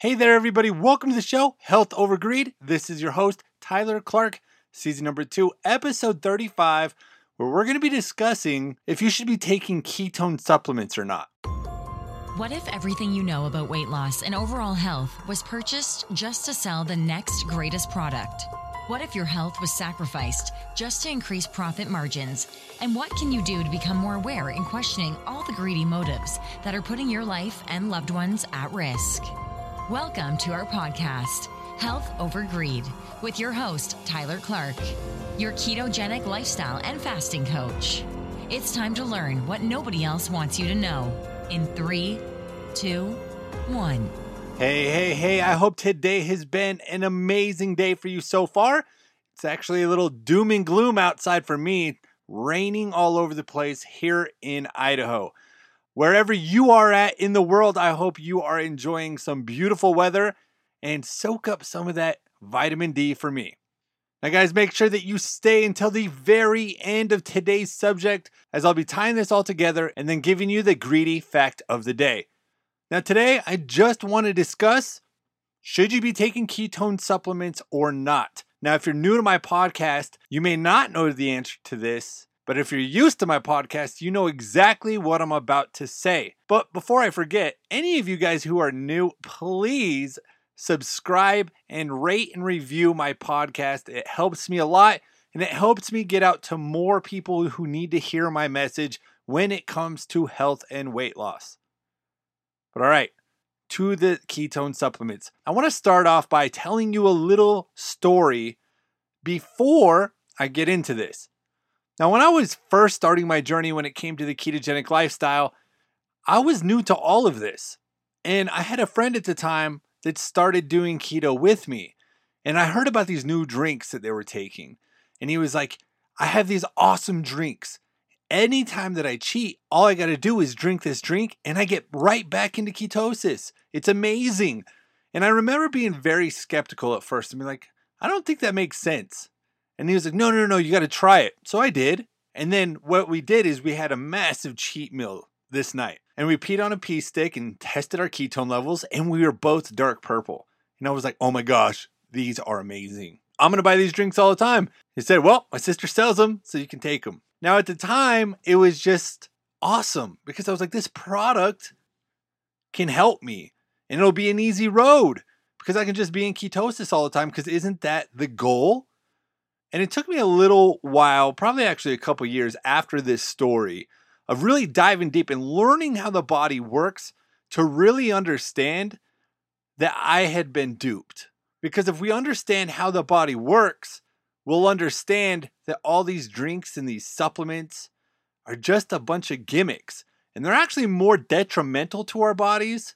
Hey there, everybody. Welcome to the show, Health Over Greed. This is your host, Tyler Clark, season number two, episode 35, where we're going to be discussing if you should be taking ketone supplements or not. What if everything you know about weight loss and overall health was purchased just to sell the next greatest product? What if your health was sacrificed just to increase profit margins? And what can you do to become more aware in questioning all the greedy motives that are putting your life and loved ones at risk? Welcome to our podcast, Health Over Greed, with your host, Tyler Clark, your ketogenic lifestyle and fasting coach. It's time to learn what nobody else wants you to know. In three, two, one. Hey, hey, hey, I hope today has been an amazing day for you so far. It's actually a little doom and gloom outside for me, raining all over the place here in Idaho. Wherever you are at in the world, I hope you are enjoying some beautiful weather and soak up some of that vitamin D for me. Now, guys, make sure that you stay until the very end of today's subject, as I'll be tying this all together and then giving you the greedy fact of the day. Now, today, I just want to discuss should you be taking ketone supplements or not? Now, if you're new to my podcast, you may not know the answer to this, but if you're used to my podcast, you know exactly what I'm about to say. But before I forget, any of you guys who are new, please subscribe and rate and review my podcast. It helps me a lot and it helps me get out to more people who need to hear my message when it comes to health and weight loss. But all right, to the ketone supplements. I want to start off by telling you a little story before I get into this. Now, when I was first starting my journey when it came to the ketogenic lifestyle, I was new to all of this. And I had a friend at the time that started doing keto with me. And I heard about these new drinks that they were taking. And he was like, I have these awesome drinks. Anytime that I cheat, all I got to do is drink this drink and I get right back into ketosis. It's amazing. And I remember being very skeptical at first and be like, I don't think that makes sense. And he was like, no, no, no, you got to try it. So I did. And then what we did is we had a massive cheat meal this night. And we peed on a pee stick and tested our ketone levels, and we were both dark purple. And I was like, oh my gosh, these are amazing. I'm going to buy these drinks all the time. He said, well, my sister sells them, so you can take them. Now, at the time, it was just awesome because I was like, this product can help me and it'll be an easy road because I can just be in ketosis all the time. Because isn't that the goal? And it took me a little while, probably actually a couple years after this story, of really diving deep and learning how the body works to really understand that I had been duped. Because if we understand how the body works, we'll understand that all these drinks and these supplements are just a bunch of gimmicks. And they're actually more detrimental to our bodies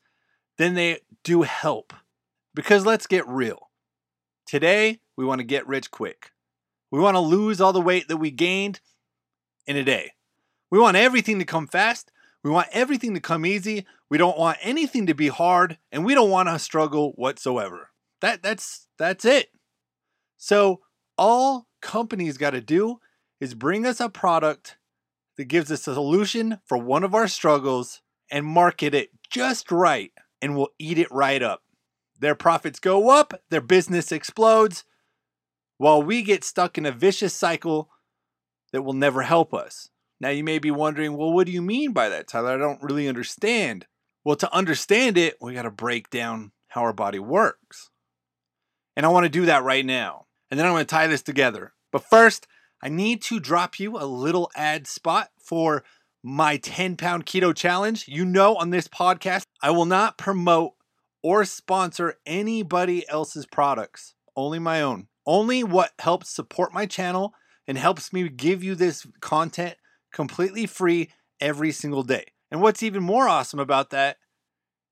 than they do help. Because let's get real. Today, we want to get rich quick. We want to lose all the weight that we gained in a day. We want everything to come fast. We want everything to come easy. We don't want anything to be hard, and we don't want to struggle whatsoever. That that's that's it. So all companies got to do is bring us a product that gives us a solution for one of our struggles and market it just right, and we'll eat it right up. Their profits go up, their business explodes, while we get stuck in a vicious cycle that will never help us. Now, you may be wondering, well, what do you mean by that, Tyler? I don't really understand. Well, to understand it, we got to break down how our body works. And I want to do that right now. And then I'm going to tie this together. But first, I need to drop you a little ad spot for my 10 pound keto challenge. You know, on this podcast, I will not promote or sponsor anybody else's products, only my own only what helps support my channel and helps me give you this content completely free every single day. And what's even more awesome about that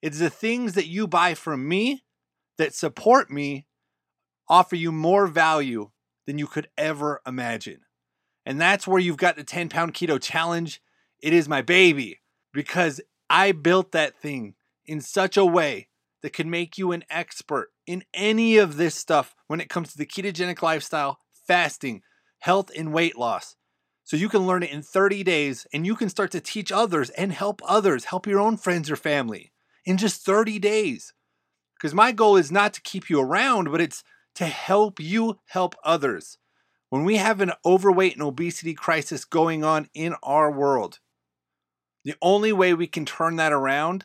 is the things that you buy from me that support me offer you more value than you could ever imagine. And that's where you've got the 10 pound keto challenge. It is my baby because I built that thing in such a way that could make you an expert in any of this stuff when it comes to the ketogenic lifestyle, fasting, health, and weight loss. So you can learn it in 30 days and you can start to teach others and help others, help your own friends or family in just 30 days. Because my goal is not to keep you around, but it's to help you help others. When we have an overweight and obesity crisis going on in our world, the only way we can turn that around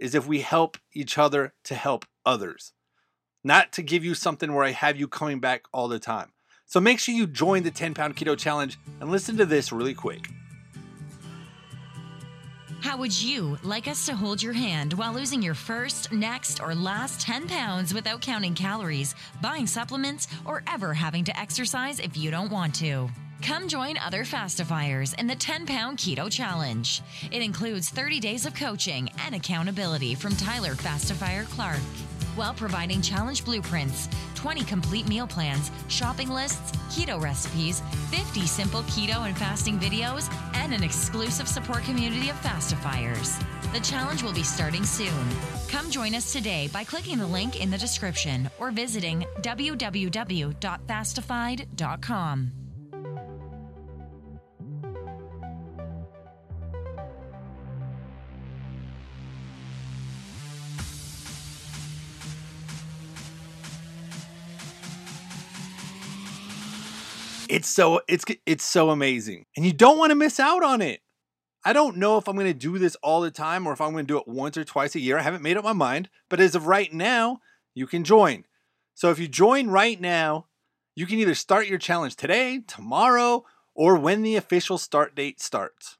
is if we help each other to help others, not to give you something where I have you coming back all the time. So make sure you join the 10 pound keto challenge and listen to this really quick. How would you like us to hold your hand while losing your first, next, or last 10 pounds without counting calories, buying supplements, or ever having to exercise if you don't want to? Come join other Fastifiers in the 10 Pound Keto Challenge. It includes 30 days of coaching and accountability from Tyler Fastifier Clark while providing challenge blueprints, 20 complete meal plans, shopping lists, keto recipes, 50 simple keto and fasting videos, and an exclusive support community of fastifiers. The challenge will be starting soon. Come join us today by clicking the link in the description or visiting www.fastified.com. It's so it's it's so amazing. And you don't want to miss out on it. I don't know if I'm going to do this all the time or if I'm going to do it once or twice a year. I haven't made up my mind, but as of right now, you can join. So if you join right now, you can either start your challenge today, tomorrow, or when the official start date starts.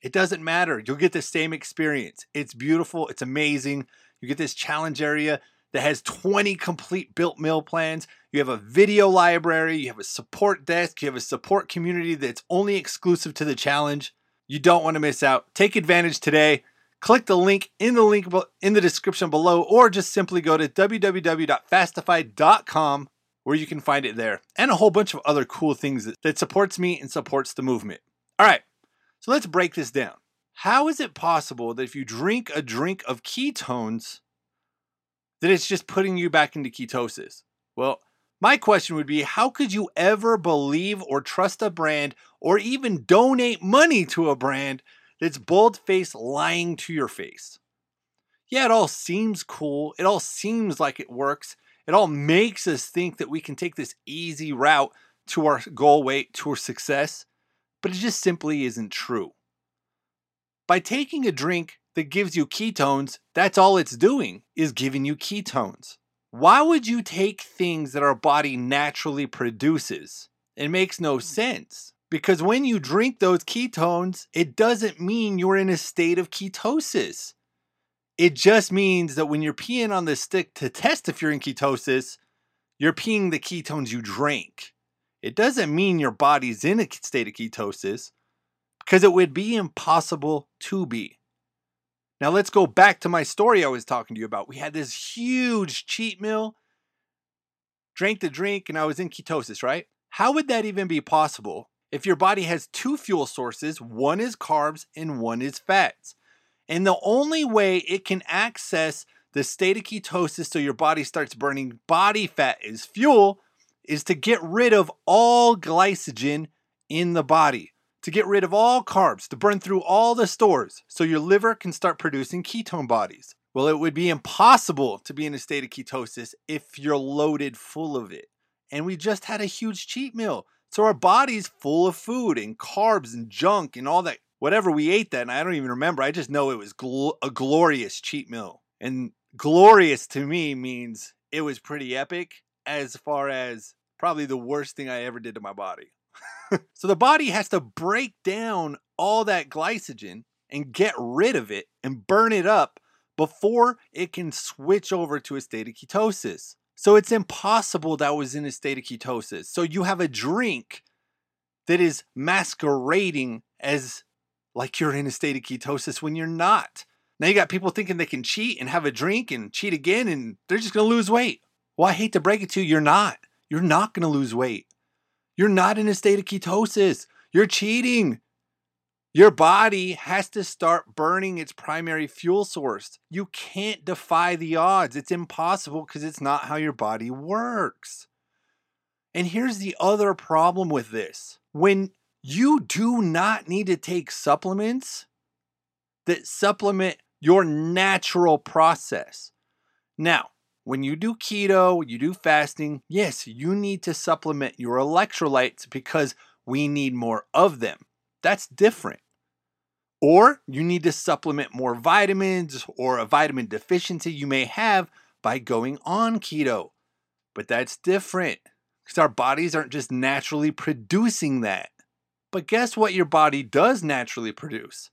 It doesn't matter. You'll get the same experience. It's beautiful, it's amazing. You get this challenge area that has 20 complete built meal plans. You have a video library, you have a support desk, you have a support community that's only exclusive to the challenge. You don't want to miss out. Take advantage today. Click the link in the link in the description below or just simply go to www.fastified.com where you can find it there and a whole bunch of other cool things that, that supports me and supports the movement. All right. So let's break this down. How is it possible that if you drink a drink of ketones that it's just putting you back into ketosis? Well, my question would be how could you ever believe or trust a brand or even donate money to a brand that's bold faced lying to your face? Yeah, it all seems cool. It all seems like it works. It all makes us think that we can take this easy route to our goal weight, to our success, but it just simply isn't true. By taking a drink that gives you ketones, that's all it's doing is giving you ketones. Why would you take things that our body naturally produces? It makes no mm. sense. Because when you drink those ketones, it doesn't mean you're in a state of ketosis. It just means that when you're peeing on the stick to test if you're in ketosis, you're peeing the ketones you drank. It doesn't mean your body's in a state of ketosis because it would be impossible to be. Now let's go back to my story I was talking to you about. We had this huge cheat meal, drank the drink, and I was in ketosis, right? How would that even be possible if your body has two fuel sources? One is carbs and one is fats. And the only way it can access the state of ketosis so your body starts burning body fat as fuel is to get rid of all glycogen in the body to get rid of all carbs, to burn through all the stores so your liver can start producing ketone bodies. Well, it would be impossible to be in a state of ketosis if you're loaded full of it. And we just had a huge cheat meal. So our body's full of food and carbs and junk and all that. Whatever we ate that, and I don't even remember. I just know it was gl- a glorious cheat meal. And glorious to me means it was pretty epic as far as probably the worst thing I ever did to my body. So the body has to break down all that glycogen and get rid of it and burn it up before it can switch over to a state of ketosis. So it's impossible that was in a state of ketosis. So you have a drink that is masquerading as like you're in a state of ketosis when you're not. Now you got people thinking they can cheat and have a drink and cheat again and they're just to lose weight. Well, I hate to break it to you, you're not. You're not to lose weight. You're not in a state of ketosis. You're cheating. Your body has to start burning its primary fuel source. You can't defy the odds. It's impossible because it's not how your body works. And here's the other problem with this when you do not need to take supplements that supplement your natural process. Now, when you do keto, you do fasting, yes, you need to supplement your electrolytes because we need more of them. That's different. Or you need to supplement more vitamins or a vitamin deficiency you may have by going on keto. But that's different because our bodies aren't just naturally producing that. But guess what your body does naturally produce?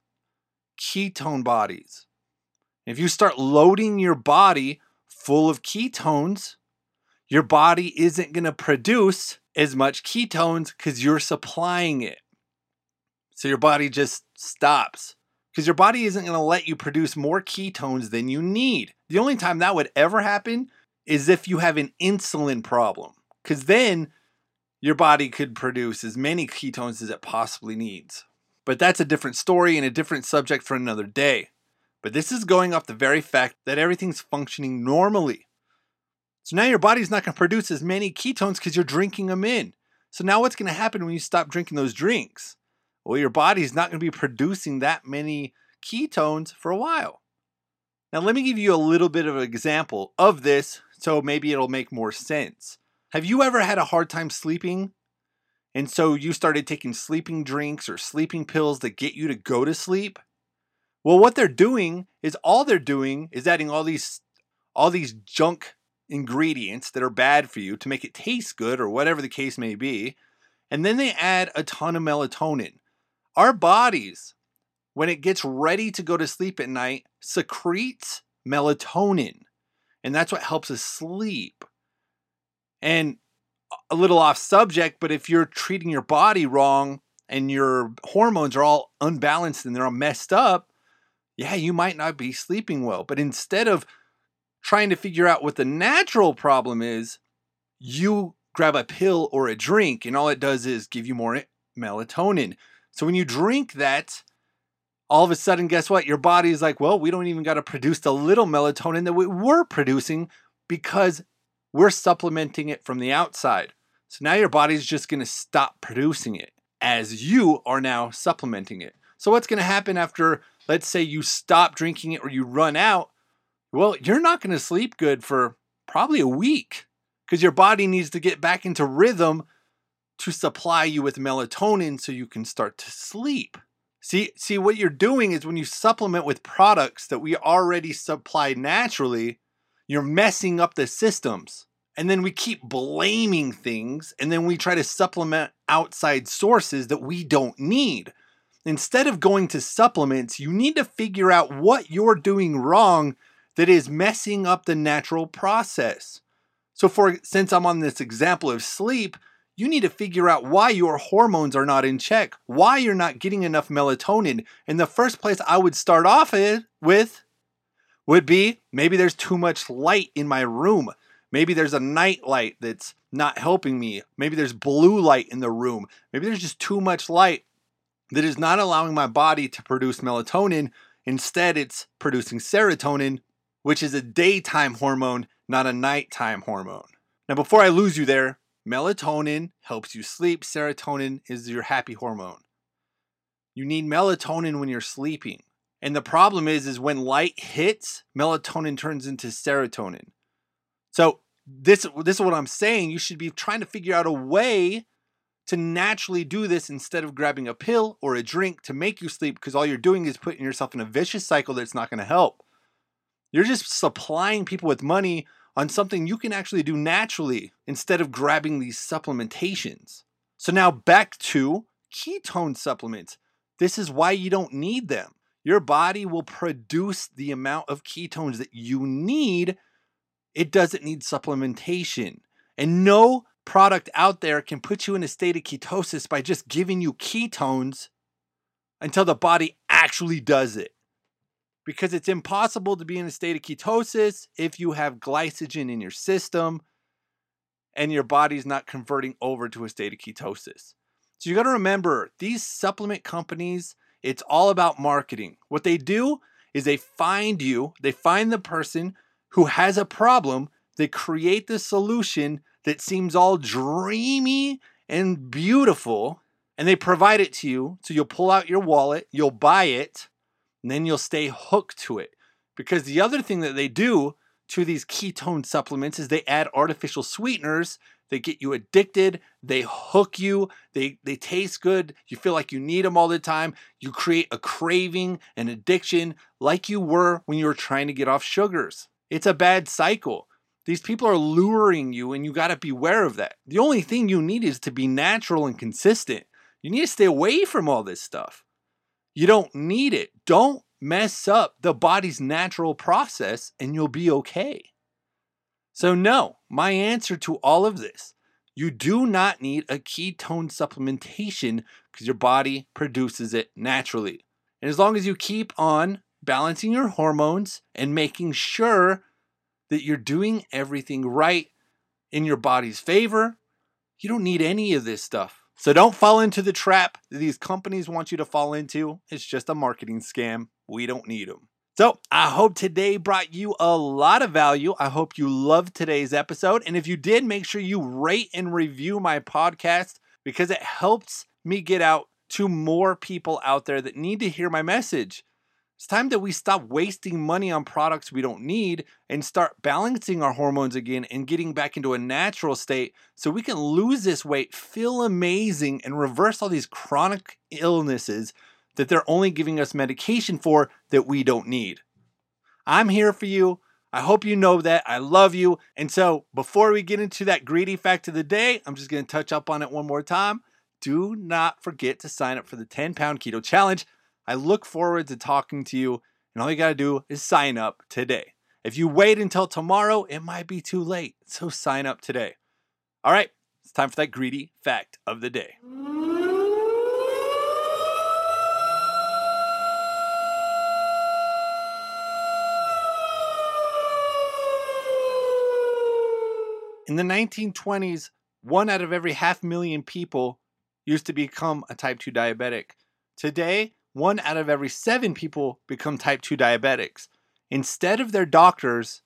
Ketone bodies. If you start loading your body full of ketones, your body isn't going to produce as much ketones because you're supplying it. So your body just stops because your body isn't going to let you produce more ketones than you need. The only time that would ever happen is if you have an insulin problem because then your body could produce as many ketones as it possibly needs. But that's a different story and a different subject for another day. But this is going off the very fact that everything's functioning normally. So now your body's not going to produce as many ketones because you're drinking them in. So now what's going to happen when you stop drinking those drinks? Well, your body's not going to be producing that many ketones for a while. Now, let me give you a little bit of an example of this so maybe it'll make more sense. Have you ever had a hard time sleeping? And so you started taking sleeping drinks or sleeping pills that get you to go to sleep? Well, what they're doing is all they're doing is adding all these all these junk ingredients that are bad for you to make it taste good or whatever the case may be. And then they add a ton of melatonin. Our bodies, when it gets ready to go to sleep at night, secretes melatonin. And that's what helps us sleep. And a little off subject, but if you're treating your body wrong and your hormones are all unbalanced and they're all messed up, yeah, you might not be sleeping well. But instead of trying to figure out what the natural problem is, you grab a pill or a drink, and all it does is give you more melatonin. So when you drink that, all of a sudden, guess what? Your body is like, well, we don't even got to produce the little melatonin that we were producing because we're supplementing it from the outside. So now your body's just going to stop producing it as you are now supplementing it. So what's going to happen after, let's say, you stop drinking it or you run out? Well, you're not going to sleep good for probably a week because your body needs to get back into rhythm to supply you with melatonin so you can start to sleep. See, see what you're doing is when you supplement with products that we already supply naturally, you're messing up the systems. And then we keep blaming things and then we try to supplement outside sources that we don't need. Instead of going to supplements, you need to figure out what you're doing wrong that is messing up the natural process. So for since I'm on this example of sleep, you need to figure out why your hormones are not in check, why you're not getting enough melatonin. In the first place I would start off with would be maybe there's too much light in my room. Maybe there's a night light that's not helping me. Maybe there's blue light in the room. Maybe there's just too much light that is not allowing my body to produce melatonin. Instead, it's producing serotonin, which is a daytime hormone, not a nighttime hormone. Now, before I lose you there, melatonin helps you sleep. Serotonin is your happy hormone. You need melatonin when you're sleeping. And the problem is, is when light hits, melatonin turns into serotonin. So this, this is what I'm saying. You should be trying to figure out a way to naturally do this instead of grabbing a pill or a drink to make you sleep because all you're doing is putting yourself in a vicious cycle that's not going to help. You're just supplying people with money on something you can actually do naturally instead of grabbing these supplementations. So now back to ketone supplements. This is why you don't need them your body will produce the amount of ketones that you need. It doesn't need supplementation. And no product out there can put you in a state of ketosis by just giving you ketones until the body actually does it. Because it's impossible to be in a state of ketosis if you have glycogen in your system and your body's not converting over to a state of ketosis. So you got to remember these supplement companies it's all about marketing. What they do is they find you, they find the person who has a problem, they create the solution that seems all dreamy and beautiful, and they provide it to you. So you'll pull out your wallet, you'll buy it, and then you'll stay hooked to it. Because the other thing that they do to these ketone supplements is they add artificial sweeteners they get you addicted they hook you they they taste good you feel like you need them all the time you create a craving an addiction like you were when you were trying to get off sugars it's a bad cycle these people are luring you and you got to beware of that the only thing you need is to be natural and consistent you need to stay away from all this stuff you don't need it don't mess up the body's natural process and you'll be okay. So, no, my answer to all of this you do not need a ketone supplementation because your body produces it naturally. And as long as you keep on balancing your hormones and making sure that you're doing everything right in your body's favor, you don't need any of this stuff. So don't fall into the trap that these companies want you to fall into. It's just a marketing scam. We don't need them. So I hope today brought you a lot of value. I hope you loved today's episode. And if you did, make sure you rate and review my podcast because it helps me get out to more people out there that need to hear my message. It's time that we stop wasting money on products we don't need and start balancing our hormones again and getting back into a natural state so we can lose this weight, feel amazing, and reverse all these chronic illnesses that they're only giving us medication for that we don't need. I'm here for you. I hope you know that. I love you. And so, before we get into that greedy fact of the day, I'm just going to touch up on it one more time. Do not forget to sign up for the 10 pound keto challenge. I look forward to talking to you, and all you got to do is sign up today. If you wait until tomorrow, it might be too late, so sign up today. All right, it's time for that greedy fact of the day. In the 1920s, one out of every half million people used to become a type 2 diabetic. Today, one out of every seven people become type 2 diabetics. Instead of their doctors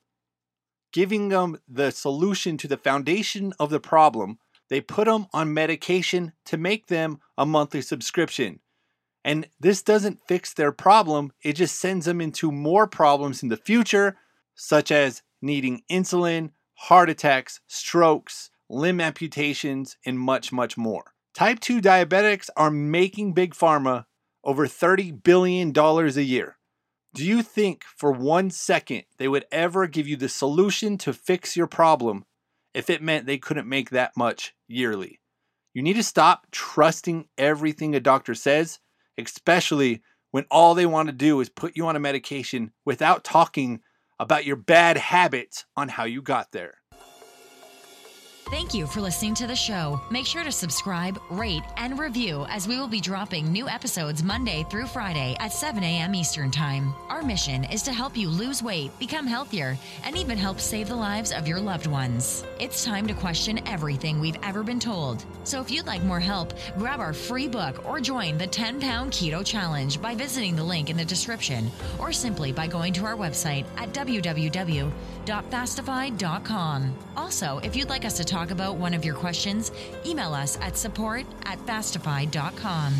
giving them the solution to the foundation of the problem, they put them on medication to make them a monthly subscription. And this doesn't fix their problem, it just sends them into more problems in the future, such as needing insulin, heart attacks, strokes, limb amputations, and much, much more. Type 2 diabetics are making Big Pharma over $30 billion a year. Do you think for one second they would ever give you the solution to fix your problem if it meant they couldn't make that much yearly? You need to stop trusting everything a doctor says, especially when all they want to do is put you on a medication without talking about your bad habits on how you got there. Thank you for listening to the show. Make sure to subscribe, rate, and review as we will be dropping new episodes Monday through Friday at 7 a.m. Eastern Time. Our mission is to help you lose weight, become healthier, and even help save the lives of your loved ones. It's time to question everything we've ever been told. So if you'd like more help, grab our free book or join the 10 Pound Keto Challenge by visiting the link in the description or simply by going to our website at www.fastify.com. Also, if you'd like us to talk about one of your questions, email us at support at fastify.com.